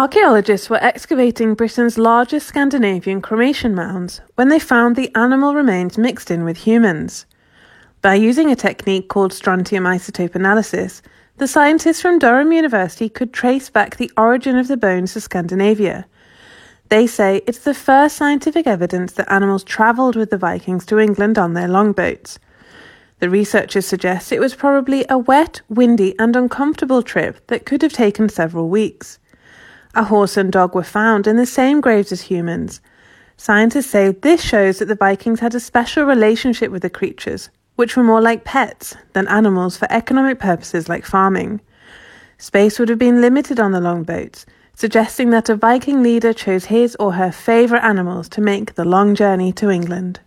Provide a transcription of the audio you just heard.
Archaeologists were excavating Britain's largest Scandinavian cremation mounds when they found the animal remains mixed in with humans. By using a technique called strontium isotope analysis, the scientists from Durham University could trace back the origin of the bones to Scandinavia. They say it's the first scientific evidence that animals travelled with the Vikings to England on their longboats. The researchers suggest it was probably a wet, windy, and uncomfortable trip that could have taken several weeks. A horse and dog were found in the same graves as humans. Scientists say this shows that the Vikings had a special relationship with the creatures, which were more like pets than animals for economic purposes like farming. Space would have been limited on the longboats, suggesting that a Viking leader chose his or her favourite animals to make the long journey to England.